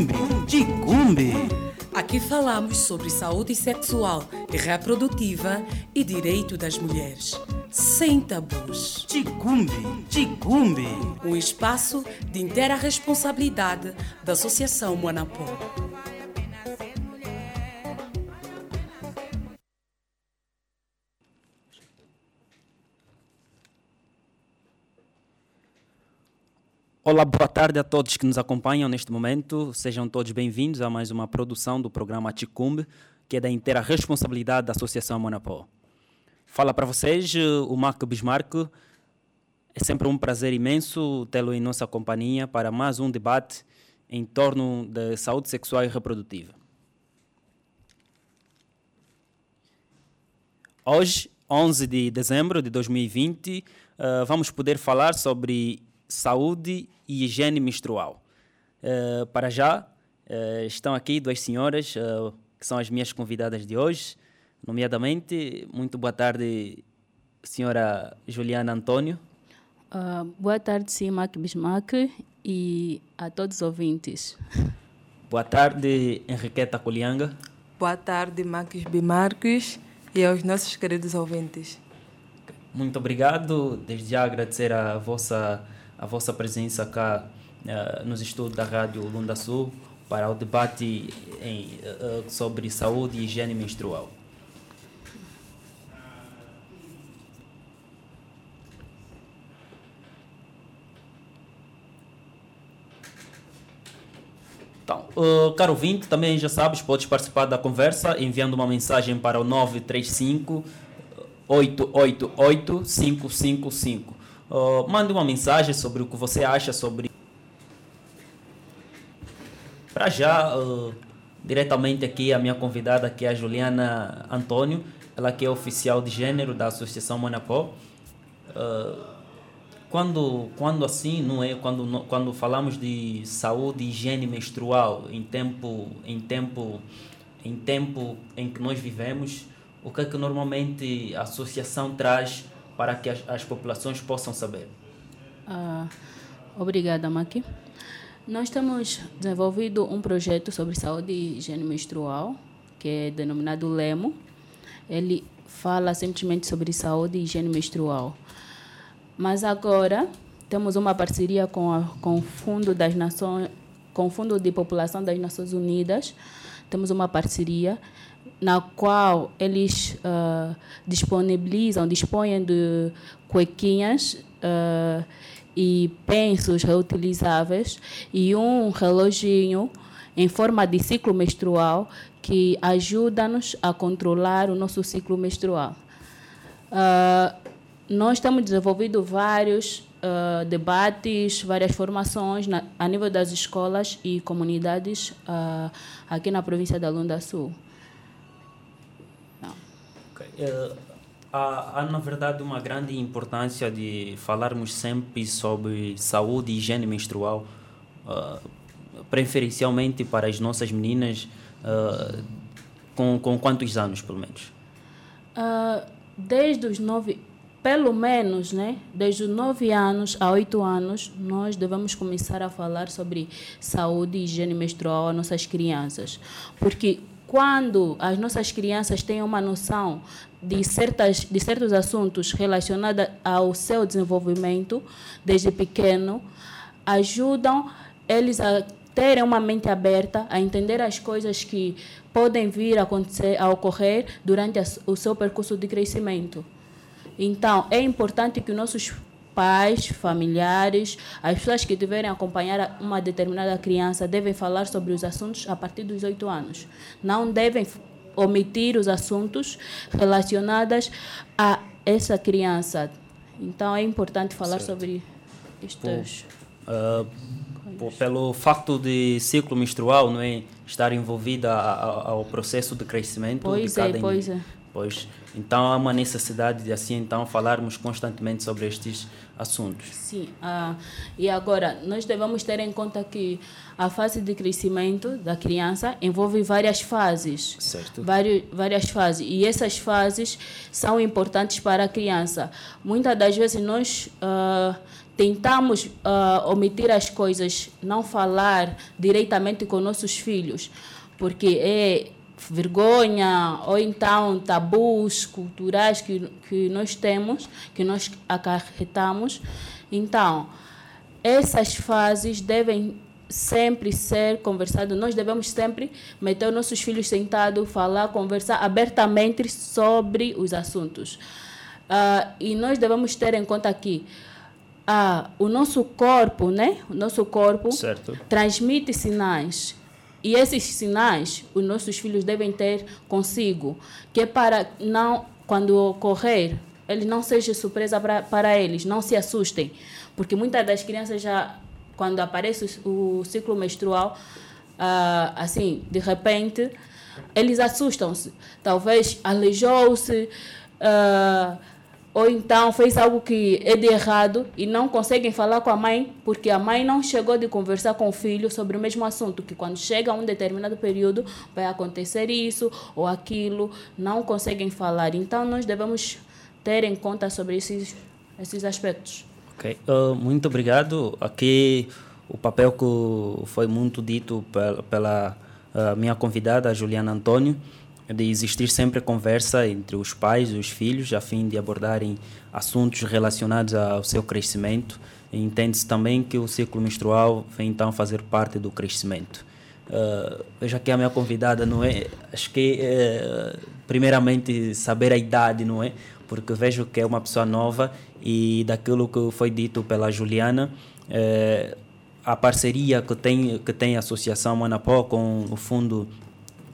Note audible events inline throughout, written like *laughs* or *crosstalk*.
Ticumbe, Ticumbe. Aqui falamos sobre saúde sexual e reprodutiva e direito das mulheres. Sem tabus. Ticumbe, Ticumbe. Um espaço de inteira responsabilidade da Associação Monapó. Olá, boa tarde a todos que nos acompanham neste momento. Sejam todos bem-vindos a mais uma produção do programa Ticumbe, que é da inteira responsabilidade da Associação Monapó. Fala para vocês o Marco Bismarck. É sempre um prazer imenso tê-lo em nossa companhia para mais um debate em torno da saúde sexual e reprodutiva. Hoje, 11 de dezembro de 2020, uh, vamos poder falar sobre saúde e higiene menstrual. Uh, para já, uh, estão aqui duas senhoras uh, que são as minhas convidadas de hoje, nomeadamente, muito boa tarde, senhora Juliana Antônio. boa tarde, sim, Mac Bismarck, e a todos os ouvintes. Boa tarde, Henriqueta Colianga. Boa tarde, Marcos B. Marques e aos nossos queridos ouvintes. Muito obrigado. Desde já agradecer a vossa a vossa presença cá uh, nos estudos da Rádio Lunda Sul para o debate em, uh, sobre saúde e higiene menstrual. Então, uh, caro ouvinte, também já sabes, podes participar da conversa enviando uma mensagem para o 935 888 555. Uh, mande uma mensagem sobre o que você acha sobre. Para já, uh, diretamente aqui, a minha convidada, que é a Juliana Antônio, ela que é oficial de gênero da Associação Monapó. Uh, quando, quando assim, não é? Quando, quando falamos de saúde e higiene menstrual em tempo, em tempo, em tempo em que nós vivemos, o que é que normalmente a associação traz para que as, as populações possam saber? Ah, obrigada, Maqui. Nós temos desenvolvido um projeto sobre saúde e higiene menstrual, que é denominado LEMO. Ele fala simplesmente sobre saúde e higiene menstrual. Mas agora temos uma parceria com, a, com o Fundo das Nações, com o Fundo de População das Nações Unidas. Temos uma parceria na qual eles uh, disponibilizam, dispõem de cuequinhas uh, e pensos reutilizáveis e um reloginho em forma de ciclo menstrual que ajuda-nos a controlar o nosso ciclo menstrual. Uh, nós temos desenvolvido vários uh, debates, várias formações na, a nível das escolas e comunidades uh, aqui na província da Lunda Sul. Uh, há, há, na verdade, uma grande importância de falarmos sempre sobre saúde e higiene menstrual, uh, preferencialmente para as nossas meninas, uh, com, com quantos anos, pelo menos? desde os nove, pelo menos, né, desde os nove anos a oito anos, nós devemos começar a falar sobre saúde e higiene menstrual às nossas crianças. Porque quando as nossas crianças têm uma noção de, certas, de certos assuntos relacionados ao seu desenvolvimento desde pequeno, ajudam eles a terem uma mente aberta, a entender as coisas que podem vir a, acontecer, a ocorrer durante o seu percurso de crescimento. Então, é importante que nossos pais, familiares, as pessoas que tiverem acompanhar uma determinada criança devem falar sobre os assuntos a partir dos oito anos. Não devem omitir os assuntos relacionados a essa criança. Então é importante falar certo. sobre estes. Uh, pelo facto de ciclo menstrual não é estar envolvida ao processo de crescimento pois de é, cada, pois é. Pois, então há uma necessidade de assim então falarmos constantemente sobre estes assuntos. Sim, ah, e agora nós devemos ter em conta que a fase de crescimento da criança envolve várias fases. Certo. Várias fases. E essas fases são importantes para a criança. Muitas das vezes nós ah, tentamos ah, omitir as coisas, não falar diretamente com nossos filhos, porque é vergonha ou então tabus culturais que, que nós temos, que nós acarretamos. Então, essas fases devem sempre ser conversadas. Nós devemos sempre meter os nossos filhos sentados, falar, conversar abertamente sobre os assuntos. Uh, e nós devemos ter em conta que uh, o nosso corpo, né? O nosso corpo Certo. transmite sinais e esses sinais os nossos filhos devem ter consigo, que é para não, quando ocorrer, eles não seja surpresa para, para eles, não se assustem, porque muitas das crianças já, quando aparece o, o ciclo menstrual, ah, assim, de repente, eles assustam-se. Talvez aleijou-se, ah, ou então fez algo que é de errado e não conseguem falar com a mãe porque a mãe não chegou de conversar com o filho sobre o mesmo assunto que quando chega a um determinado período vai acontecer isso ou aquilo não conseguem falar. Então nós devemos ter em conta sobre esses esses aspectos. Ok, uh, muito obrigado. Aqui o papel que foi muito dito pela, pela uh, minha convidada, Juliana Antônio, de existir sempre conversa entre os pais e os filhos, a fim de abordarem assuntos relacionados ao seu crescimento. Entende-se também que o ciclo menstrual vem então fazer parte do crescimento. Uh, veja que a minha convidada não é, acho que é, primeiramente saber a idade, não é? Porque vejo que é uma pessoa nova e daquilo que foi dito pela Juliana, é, a parceria que tem que tem a Associação Manapó com o Fundo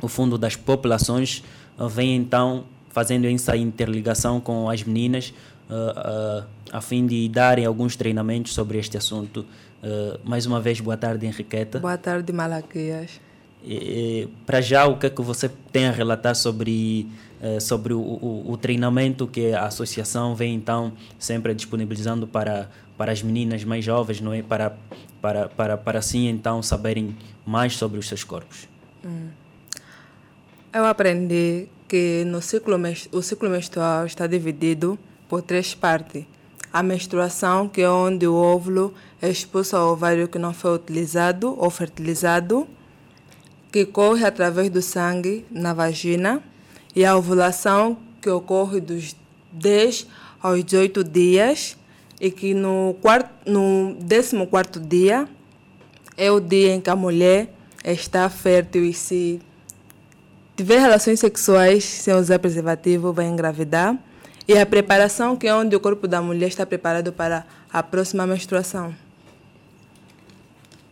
o Fundo das Populações uh, vem então fazendo essa interligação com as meninas uh, uh, a fim de darem alguns treinamentos sobre este assunto. mais uma vez, boa tarde, Henriqueta. Boa tarde, Malaquias. Para já, o que é que você tem a relatar sobre, sobre o, o, o, treinamento que a associação vem então sempre disponibilizando para, para as meninas mais jovens, não é? Para, para, para, para assim então saberem mais sobre os seus corpos. Hum. Eu aprendi que no ciclo, o ciclo menstrual está dividido por três partes. A menstruação, que é onde o óvulo é expulso ao ovário que não foi utilizado ou fertilizado, que corre através do sangue na vagina, e a ovulação, que ocorre dos 10 aos 18 dias, e que no, quarto, no 14 dia é o dia em que a mulher está fértil e se tiver relações sexuais sem usar preservativo, vai engravidar. E a preparação, que é onde o corpo da mulher está preparado para a próxima menstruação.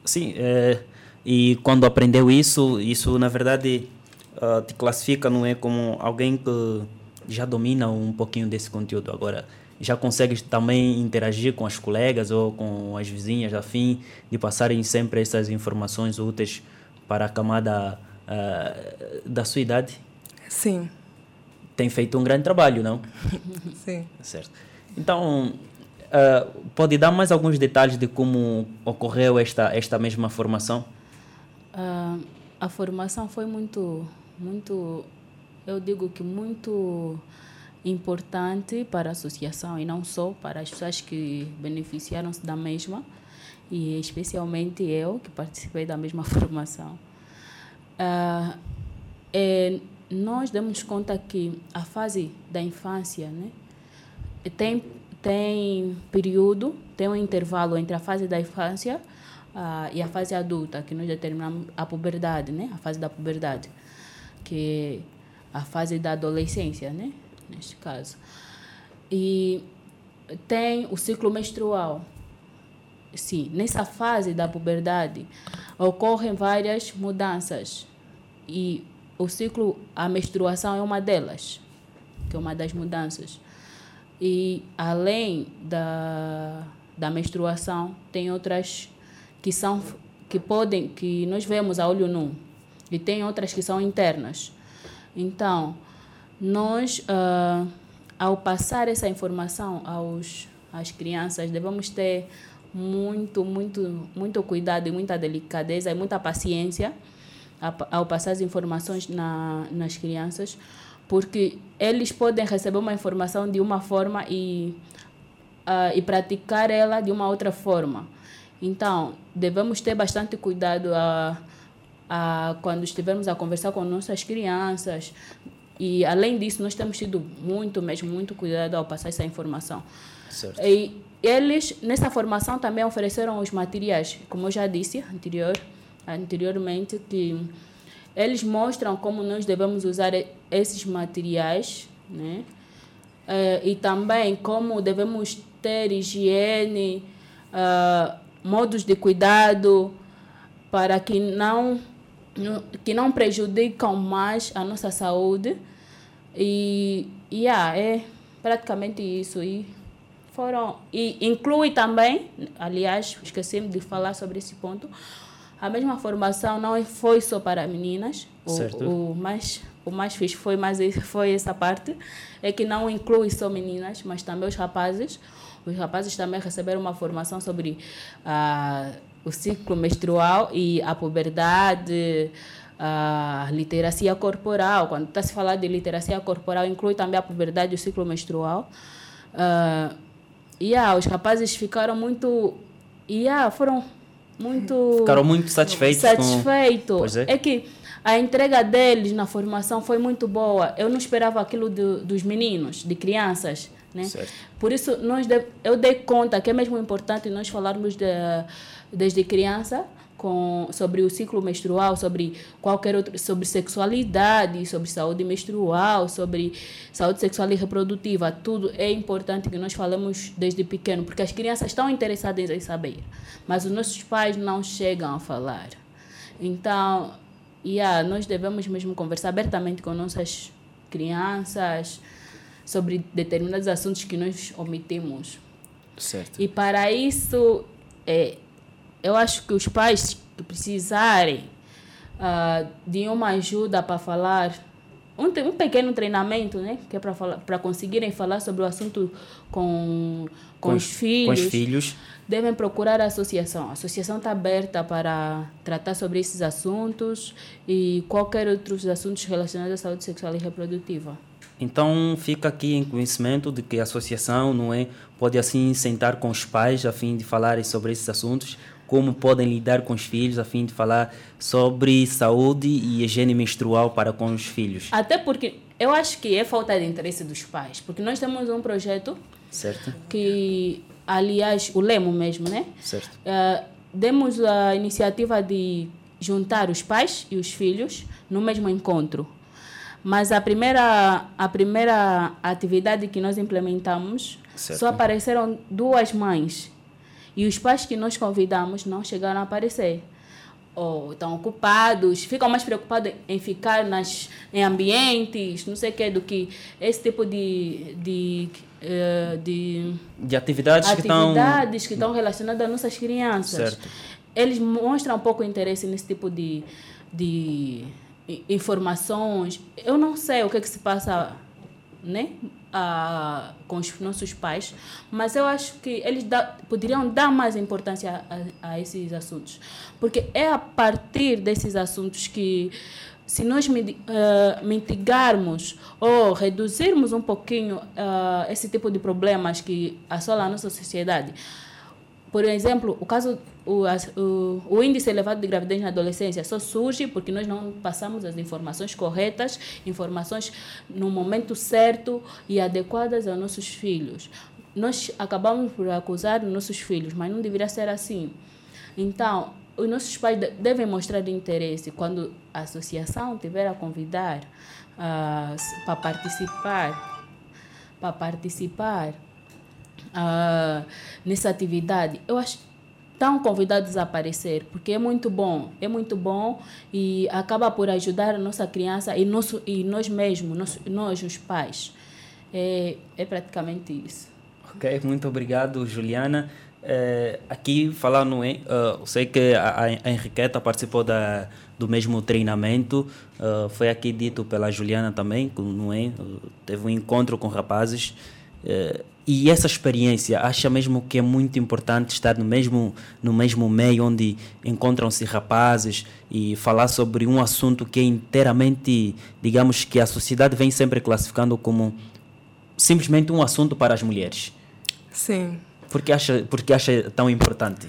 Sim, é, e quando aprendeu isso, isso na verdade uh, te classifica, não é, como alguém que já domina um pouquinho desse conteúdo. Agora, já consegues também interagir com as colegas ou com as vizinhas, a fim de passarem sempre essas informações úteis para a camada uh, da sua idade. Sim. Tem feito um grande trabalho, não? *laughs* Sim. Certo. Então, uh, pode dar mais alguns detalhes de como ocorreu esta, esta mesma formação? Uh, a formação foi muito, muito, eu digo que muito importante para a associação e não só para as pessoas que beneficiaram-se da mesma e especialmente eu que participei da mesma *laughs* formação. Uh, é, nós damos conta que a fase da infância né, tem, tem período, tem um intervalo entre a fase da infância uh, e a fase adulta, que nós determinamos a puberdade, né, a fase da puberdade, que é a fase da adolescência, né, neste caso. E tem o ciclo menstrual. Sim, nessa fase da puberdade, ocorrem várias mudanças e o ciclo, a menstruação é uma delas, que é uma das mudanças. E além da, da menstruação, tem outras que são que podem que nós vemos a olho nu e tem outras que são internas. Então, nós, uh, ao passar essa informação aos, às crianças, devemos ter muito, muito, muito cuidado e muita delicadeza e muita paciência ao passar as informações na, nas crianças, porque eles podem receber uma informação de uma forma e, uh, e praticar ela de uma outra forma. Então, devemos ter bastante cuidado a, a, quando estivermos a conversar com nossas crianças. E, além disso, nós temos tido muito, mesmo, muito cuidado ao passar essa informação. Certo. E eles, nessa formação, também ofereceram os materiais, como eu já disse anterior, anteriormente, que eles mostram como nós devemos usar esses materiais, né? Uh, e também como devemos ter higiene, uh, modos de cuidado para que não que não prejudicam mais a nossa saúde e yeah, é praticamente isso e foram e inclui também aliás esqueci de falar sobre esse ponto a mesma formação não foi só para meninas. Certo. O, o mais o mais fixe foi mais foi essa parte é que não inclui só meninas, mas também os rapazes. Os rapazes também receberam uma formação sobre ah, o ciclo menstrual e a puberdade, a literacia corporal. Quando está se falando de literacia corporal, inclui também a puberdade e o ciclo menstrual. Uh, yeah, os rapazes ficaram muito. Yeah, foram muito. Ficaram muito satisfeitos. Satisfeito. Com... É. é que a entrega deles na formação foi muito boa. Eu não esperava aquilo do, dos meninos, de crianças. Né? Certo. Por isso, nós de, eu dei conta que é mesmo importante nós falarmos de, desde criança com, sobre o ciclo menstrual, sobre qualquer outro, sobre sexualidade, sobre saúde menstrual, sobre saúde sexual e reprodutiva. Tudo é importante que nós falemos desde pequeno, porque as crianças estão interessadas em saber, mas os nossos pais não chegam a falar. Então, yeah, nós devemos mesmo conversar abertamente com nossas crianças, sobre determinados assuntos que nós omitimos. Certo. E para isso, é, eu acho que os pais que precisarem uh, de uma ajuda para falar, um, um pequeno treinamento, né, que é para conseguirem falar sobre o assunto com, com, com os, filhos, com os filhos, devem procurar a associação. A associação está aberta para tratar sobre esses assuntos e qualquer outros assuntos relacionados à saúde sexual e reprodutiva. Então fica aqui em conhecimento de que a associação não é pode assim sentar com os pais a fim de falarem sobre esses assuntos, como podem lidar com os filhos a fim de falar sobre saúde e higiene menstrual para com os filhos. Até porque eu acho que é falta de interesse dos pais, porque nós temos um projeto certo que aliás o Lemo mesmo, né? Certo. Uh, demos a iniciativa de juntar os pais e os filhos no mesmo encontro mas a primeira, a primeira atividade que nós implementamos, certo. só apareceram duas mães. E os pais que nós convidamos não chegaram a aparecer. Ou estão ocupados, ficam mais preocupados em ficar nas, em ambientes, não sei o que, do que esse tipo de, de, uh, de, de atividades, atividades que, estão... relacionadas às nossas crianças. Certo. Eles mostram um pouco interesse nesse tipo de, de informações. Eu não sei o que, é que se passa né, a, com os nossos pais, mas eu acho que eles dá, poderiam dar mais importância a, a, esses assuntos. Porque é a partir desses assuntos que, se nós uh, mitigarmos ou reduzirmos um pouquinho uh, esse tipo de problemas que assolam a nossa sociedade, por exemplo, o caso o, o, o, índice elevado de gravidez na adolescência só surge porque nós não passamos as informações corretas, informações no momento certo e adequadas aos nossos filhos. Nós acabamos por acusar os nossos filhos, mas não deveria ser assim. Então, os nossos pais devem mostrar interesse quando a associação tiver a convidar uh, para participar, para participar uh, nessa atividade, eu acho estão convidados a aparecer, porque é muito bom, é muito bom e acaba por ajudar a nossa criança e, nosso, e nós mesmos, nós, nós os pais. É, é praticamente isso. Ok, muito obrigado, Juliana. É, aqui falando em, uh, sei que a, a Henriqueta participou da, do mesmo treinamento, uh, foi aqui dito pela Juliana também, não é? teve um encontro com rapazes. Uh, e essa experiência, acha mesmo que é muito importante estar no mesmo, no mesmo meio onde encontram-se rapazes e falar sobre um assunto que é inteiramente, digamos que a sociedade vem sempre classificando como simplesmente um assunto para as mulheres. Sim. Por que acha, por que acha tão importante?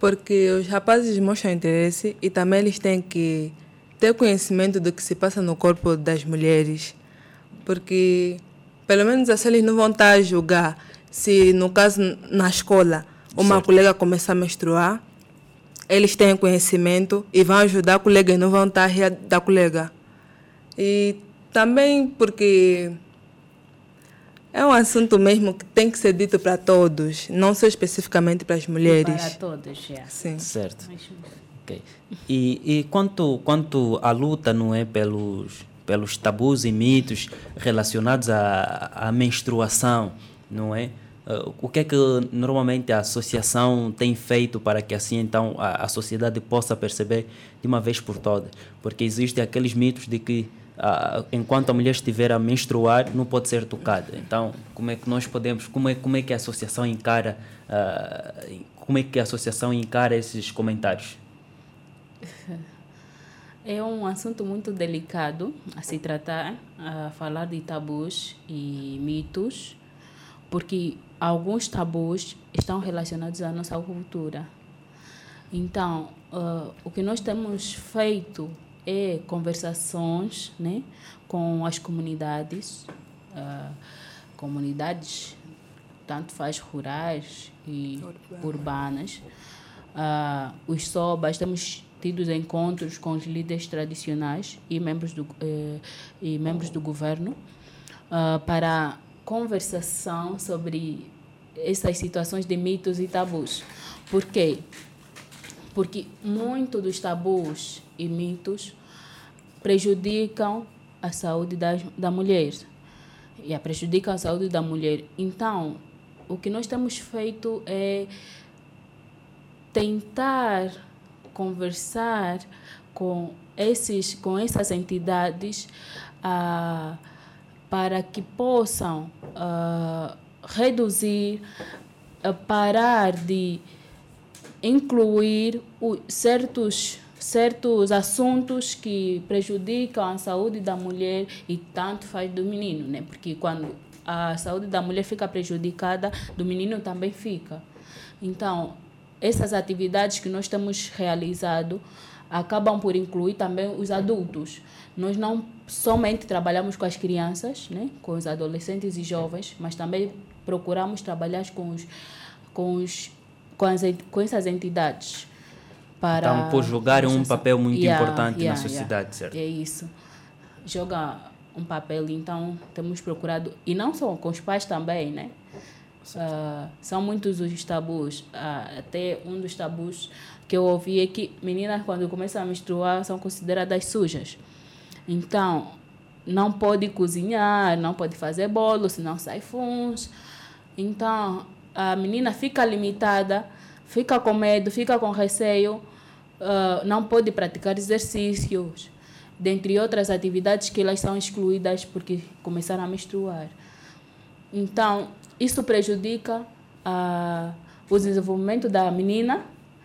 Porque os rapazes mostram interesse e também eles têm que ter conhecimento do que se passa no corpo das mulheres. Porque, pelo menos assim, eles não vão estar a julgar se, no caso, na escola, uma certo. colega começar a menstruar, eles têm conhecimento e vão ajudar a colega e não vão estar a rir da colega. E também porque é um assunto mesmo que tem que ser dito para todos, não só especificamente para as mulheres. Para todos, é. Sim. Certo. Okay. E, e quanto, quanto à luta, não é, pelos, pelos tabus e mitos relacionados à, à menstruação, não é? Uh, o que é que normalmente a associação tem feito para que assim então a, a sociedade possa perceber de uma vez por todas? Porque existem aqueles mitos de que uh, enquanto a mulher estiver a menstruar, não pode ser tocada. Então, como é que nós podemos, como é, como é que a associação encara, uh, como é que a associação encara esses comentários? *laughs* É um assunto muito delicado a se tratar, a falar de tabus e mitos, porque alguns tabus estão relacionados à nossa cultura. Então, uh, o que nós temos feito é conversações né, com as comunidades, uh, comunidades tanto faz rurais e Urbana. urbanas. Uh, os SOBAs, temos tido encontros com os líderes tradicionais e membros do, uh, e membros do governo uh, para conversação sobre essas situações de mitos e tabus. Por quê? Porque muito dos tabus e mitos prejudicam a saúde da, da mulher e a prejudicam a saúde da mulher. Então, o que nós temos feito é tentar conversar com esses com essas entidades uh, para que possam uh, reduzir uh, parar de incluir o, certos certos assuntos que prejudicam a saúde da mulher e tanto faz do menino, né? Porque quando a saúde da mulher fica prejudicada, do menino também fica. Então, essas atividades que nós temos realizado acabam por incluir também os adultos. Nós não somente trabalhamos com as crianças, né, com os adolescentes e jovens, mas também procuramos trabalhar com os, com os com, as, com essas entidades para então por jogar um papel muito yeah, importante yeah, na sociedade yeah. certo é isso joga um papel então temos procurado e não só com os pais também né uh, são muitos os tabus. Uh, até um dos tabus que eu ouvi é que meninas quando começam a menstruar são consideradas sujas. Então não pode cozinhar não pode fazer bolo senão sai funs então a menina fica limitada fica com medo fica com receio uh, não pode praticar exercícios, dentre outras atividades que elas são excluídas porque começaram a menstruar. Então, isso prejudica uh, o desenvolvimento da menina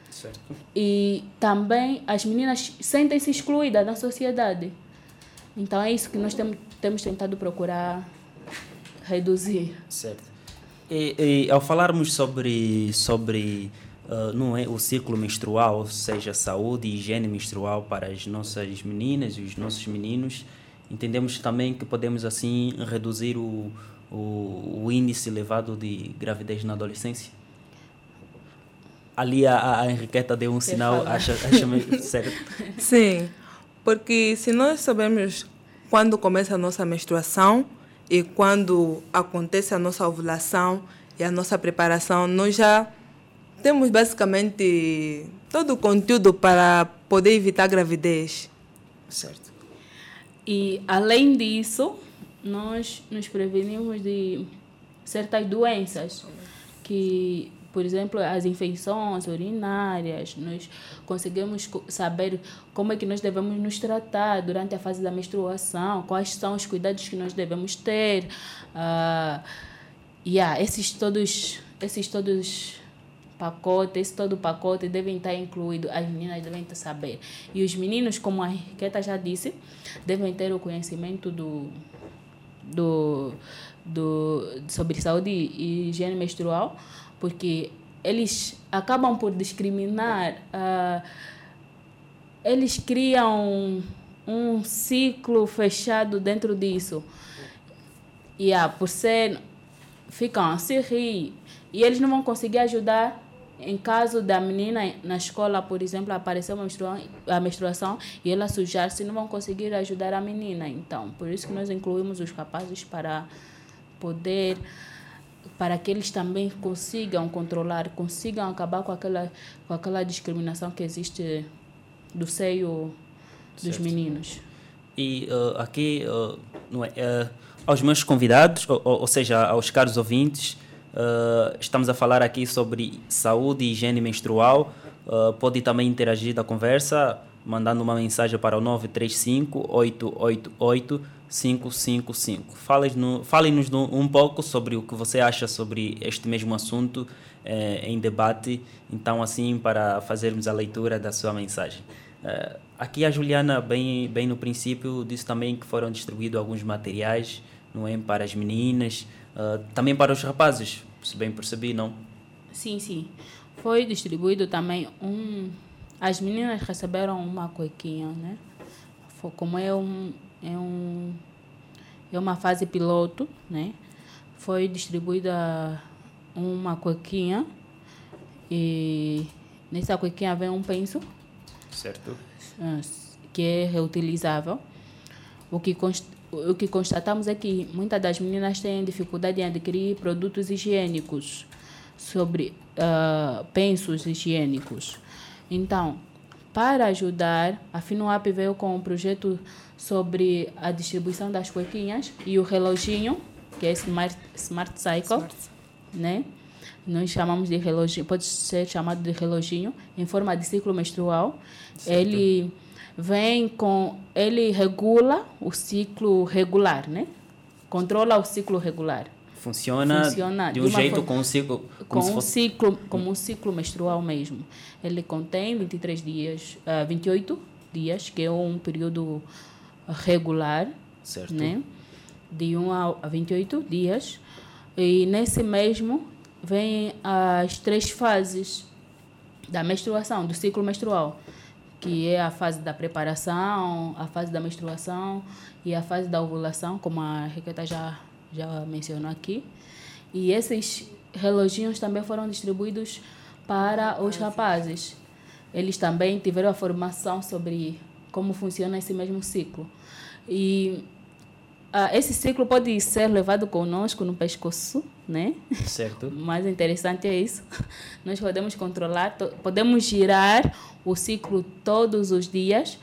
certo. e também as meninas sentem-se excluídas na sociedade. Então, é isso que nós temos, temos tentado procurar reduzir. Certo. E, e ao falarmos sobre, sobre uh, não é o ciclo menstrual, ou seja, saúde e higiene menstrual para as nossas meninas e os nossos meninos, entendemos também que podemos assim reduzir o, o, o índice elevado de gravidez na adolescência? Ali a, a Henriqueta deu um sinal, acha, acha *laughs* certo? Sim, porque se nós soubermos quando começa a nossa menstruação e quando acontece a nossa ovulação e a nossa preparação, nós já temos basicamente todo o conteúdo para poder evitar a gravidez. Certo. E além disso, nós nos prevenimos de certas doenças que por exemplo, as infecções urinárias, nós conseguimos saber como é que nós devemos nos tratar durante a fase da menstruação, quais são os cuidados que nós devemos ter. Uh, yeah, esses todos, esses todos pacote, esse todo pacote devem estar incluído, as meninas devem saber. E os meninos, como a Riqueta já disse, devem ter o conhecimento do, do, do, sobre saúde e higiene menstrual, porque eles acabam por discriminar, uh, eles criam um ciclo fechado dentro disso. E yeah, por ser, ficam a se rir e eles não vão conseguir ajudar em caso da menina na escola, por exemplo, aparecer uma menstruação, a menstruação e ela sujar-se, não vão conseguir ajudar a menina. Então, por isso que nós incluímos os rapazes para poder para que eles também consigam controlar, consigam acabar com aquela, com aquela discriminação que existe do seio dos certo. meninos. E uh, aqui, uh, não é, uh, aos meus convidados, ou, ou, seja, aos caros ouvintes, estamos a falar aqui sobre saúde e higiene menstrual. pode também interagir da conversa mandando uma mensagem para o 935 888 555. Fale-nos fale um pouco sobre o que você acha sobre este mesmo assunto eh, em debate, então assim para fazermos a leitura da sua mensagem. Eh, aqui a Juliana, bem, bem no princípio, disse também que foram distribuídos alguns materiais, não é, para as meninas, uh, também para os rapazes, se bem percebi, não? Sim, sim. Foi distribuído também um... As meninas receberam uma cuequinha, né? Como é um, é, um, é uma fase piloto, né? Foi distribuída uma cuequinha e nessa cuequinha vem um penso. Certo. Ah, que é reutilizável. O que, const, o que constatamos é que muitas das meninas têm dificuldade em adquirir produtos higiênicos, sobre uh, pensos higiênicos. Então, para ajudar, a Finuap veio com um projeto sobre a distribuição das cuequinhas e o reloginho, que é Smart, Smart Cycle, Smart. né? Nós chamamos de reloginho, pode ser chamado de reloginho, em forma de ciclo menstrual. Certo. Ele vem com, ele regula o ciclo regular, né? Controla o ciclo regular. Funciona, Funciona de um de jeito forma, com um ciclo com um fosse... ciclo como um ciclo menstrual mesmo. Ele contém 23 dias, uh, ah, 28 dias, que é um período regular, certo. né? De 1 a 28 dias. E nesse mesmo vem as três fases da menstruação, do ciclo menstrual, que é a fase da preparação, a fase da menstruação e a fase da ovulação, como a Riqueta já, já mencionou aqui. E esses reloginhos também foram distribuídos para os rapazes. Eles também tiveram a formação sobre como funciona esse mesmo ciclo. E ah, esse ciclo pode ser levado conosco no pescoço, né? Certo. *laughs* mais interessante é isso. Nós podemos controlar, podemos girar o ciclo todos os dias.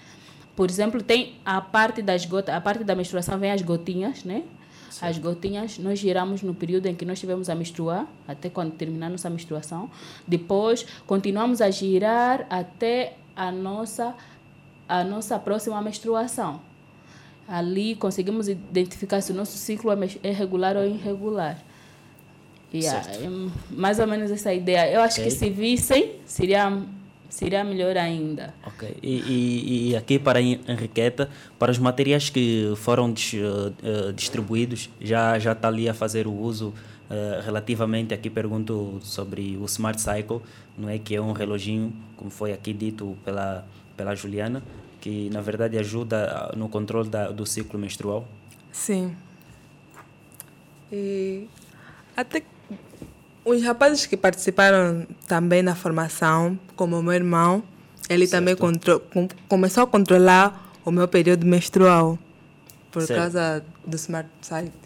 Por exemplo, tem a parte das gotas, a parte da menstruação vem as gotinhas, né? Certo. As gotinhas nós giramos no período em que nós estivemos a menstruar, até quando terminar nossa menstruação. Depois, continuamos a girar até a nossa, a nossa próxima menstruação. Ali conseguimos identificar se o nosso ciclo é, é regular ou irregular. Yeah, é mais ou menos essa ideia. Eu acho okay. que se vissem, seria seria melhor ainda. Ok. E, e, e, aqui para Henriqueta, para os materiais que foram dis, uh, distribuídos, já já está ali a fazer o uso uh, relativamente aqui pergunto sobre o Smart Cycle, não é que é um reloginho, como foi aqui dito pela pela Juliana, que na verdade ajuda no controle da, do ciclo menstrual. Sim. E até os rapazes que participaram também na formação, como o meu irmão, ele certo. também contro começou a controlar o meu período menstrual por certo. causa do Smart Site.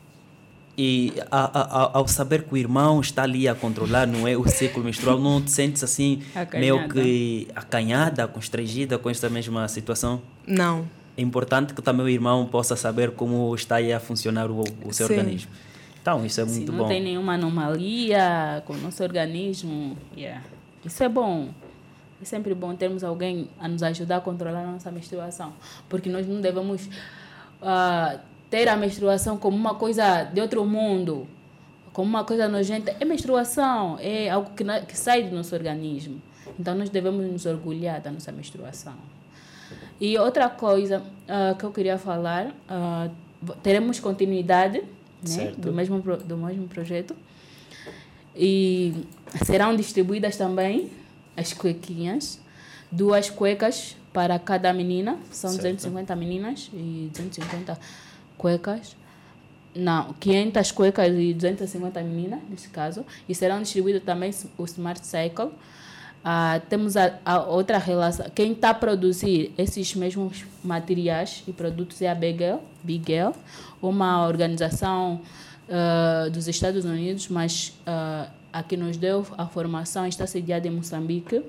E a, a, ao saber que o irmão está ali a controlar, não é, o ciclo menstrual, não te sentes assim acanhada. meio que acanhada, constrangida com esta mesma situação? Não. É importante que também o irmão possa saber como está a funcionar o, o seu Sim. organismo. Então, isso é Se muito não bom. tem nenhuma anomalia com o nosso organismo, yeah. isso é bom. É sempre bom termos alguém a nos ajudar a controlar a nossa menstruação. Porque nós não devemos ah, ter a menstruação como uma coisa de outro mundo, como uma coisa nojenta. É menstruação, é algo que, que sai do nosso organismo. Então nós devemos nos orgulhar da nossa menstruação. E outra coisa ah, que eu queria falar, v- teremos continuidade né, do, mesmo, do mesmo projeto. E serão distribuídas também as cuequinhas, duas cuecas para cada menina, são Certo. 250 meninas e 250 cuecas. Não, 500 cuecas e 250 meninas, nesse caso. E serão distribuídos também o Smart Cycle. Ah, temos a, a outra relação. Quem está a produzir esses mesmos materiais e produtos é a Bigel, Bigel uma organização ah, dos Estados Unidos, mas ah, a que nos deu a formação está sediada em Moçambique.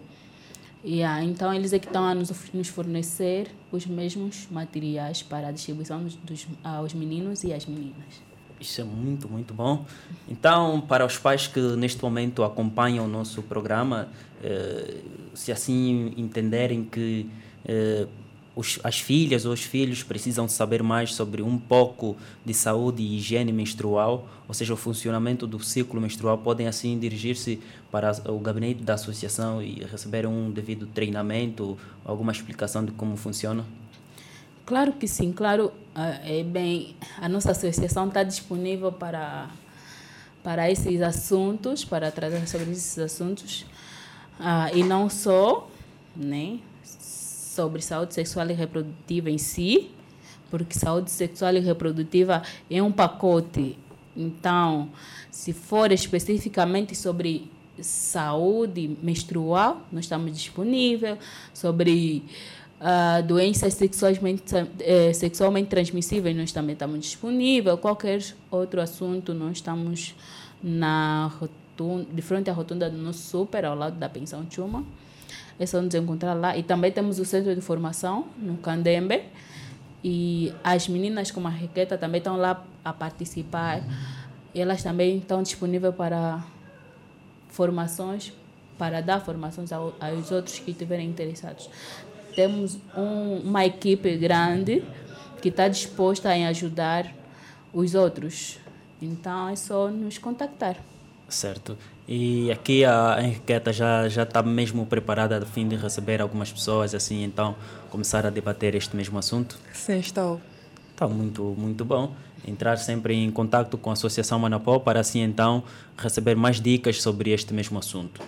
Yeah, então, eles é que estão a nos, fornecer os mesmos materiais para a distribuição dos, aos meninos e às meninas. Isso é muito, muito bom. Então, para os pais que neste momento acompanham o nosso programa, eh, se assim entenderem que eh, os, as filhas ou os filhos precisam saber mais sobre um pouco de saúde e higiene menstrual, ou seja, o funcionamento do ciclo menstrual, podem assim dirigir-se para o gabinete da associação e receber um devido treinamento, alguma explicação de como funciona? Claro que sim, claro, ah, é bem, a nossa associação está disponível para, para esses assuntos, para tratar sobre esses assuntos, Ah, e não só né, sobre saúde sexual e reprodutiva em si, porque saúde sexual e reprodutiva é um pacote. Então, se for especificamente sobre saúde menstrual, nós estamos disponíveis, sobre ah, doenças sexualmente, eh, sexualmente transmissíveis, nós também estamos disponíveis. Qualquer outro assunto, nós estamos na rotunda, de frente à rotunda do nosso super, ao lado da pensão Chuma. É só nos encontrar lá. E também temos o centro de formação no Candembe. E as meninas como a Requeta também estão lá a participar. Elas também estão disponíveis para formações, para dar formações ao, aos outros que estiverem interessados. Temos um, uma equipe grande que está disposta em ajudar os outros. Então é só nos contactar. Certo. E aqui a Henriqueta já já está mesmo preparada a fim de receber algumas pessoas assim, então começar a debater este mesmo assunto. Sim, estou. Está muito muito bom. Entrar sempre em contato com a Associação Manapó para assim então receber mais dicas sobre este mesmo assunto.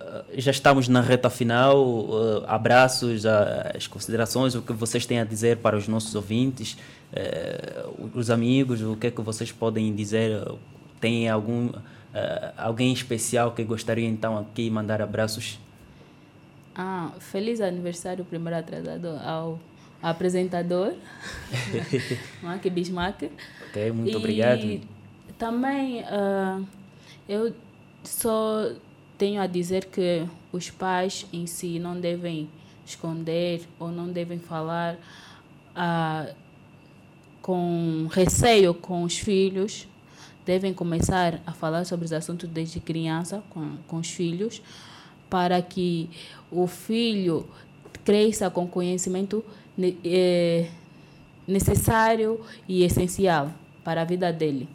Ah, Já estamos na reta final. ah, abraços, ah, as considerações, o que vocês têm a dizer para os nossos ouvintes, eh, os amigos, o que é que vocês podem dizer? Tem algum ah, alguém especial que gostaria então aqui mandar abraços? Ah, feliz aniversário, primeiro atrasado, ao apresentador, *laughs* Mark Bismarck. Ok, muito E obrigado. Também ah, eu só tenho a dizer que os pais em si não devem esconder ou não devem falar ah, com receio com os filhos. Devem começar a falar sobre os assuntos desde criança com, com os filhos, para que o filho cresça com conhecimento ne- eh, necessário e essencial para a vida dele.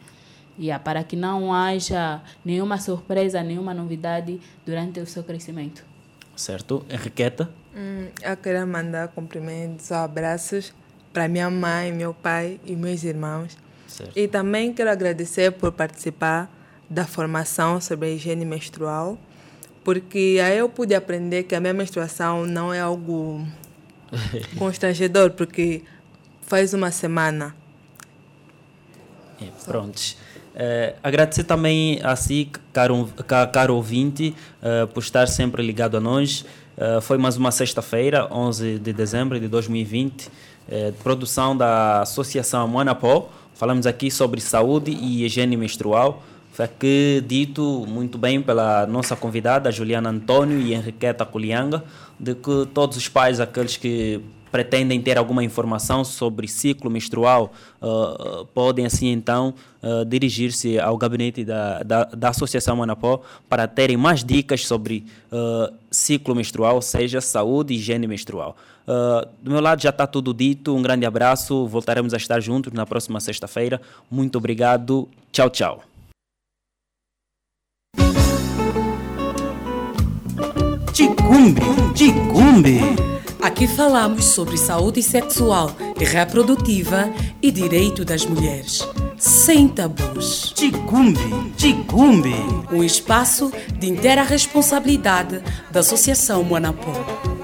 E ah, para que não haja nenhuma surpresa, nenhuma novidade durante o seu crescimento. Certo? Henriqueta? Hum, eu queria mandar cumprimentos, abraços para minha mãe, meu pai e meus irmãos. Certo. E também quero agradecer por participar da formação sobre a higiene menstrual, porque aí eu pude aprender que a minha menstruação não é algo *laughs* constrangedor, porque faz uma semana. É, prontos. Eh, agradecer também a si, caro, ca- caro ouvinte, eh, por estar sempre ligado a nós. Eh, foi mais uma sexta-feira, 11 de dezembro de 2020, eh, produção da Associação Monapó. Falamos aqui sobre saúde e higiene menstrual. Foi aqui dito muito bem pela nossa convidada, Juliana Antônio e Henriqueta Culianga, de que todos os pais, aqueles que pretendem ter alguma informação sobre ciclo menstrual, uh, podem assim então uh, dirigir-se ao gabinete da, da, da Associação Manapó para terem mais dicas sobre uh, ciclo menstrual, ou seja, saúde e higiene menstrual. do meu lado já está tudo dito, um grande abraço, voltaremos a estar juntos na próxima sexta-feira. Muito obrigado, tchau, tchau. Ticumbe, Ticumbe. Aqui falamos sobre saúde sexual e reprodutiva e direito das mulheres. Sem tabus. Ticumbe, Ticumbe. Um espaço de inteira responsabilidade da Associação Moanapó.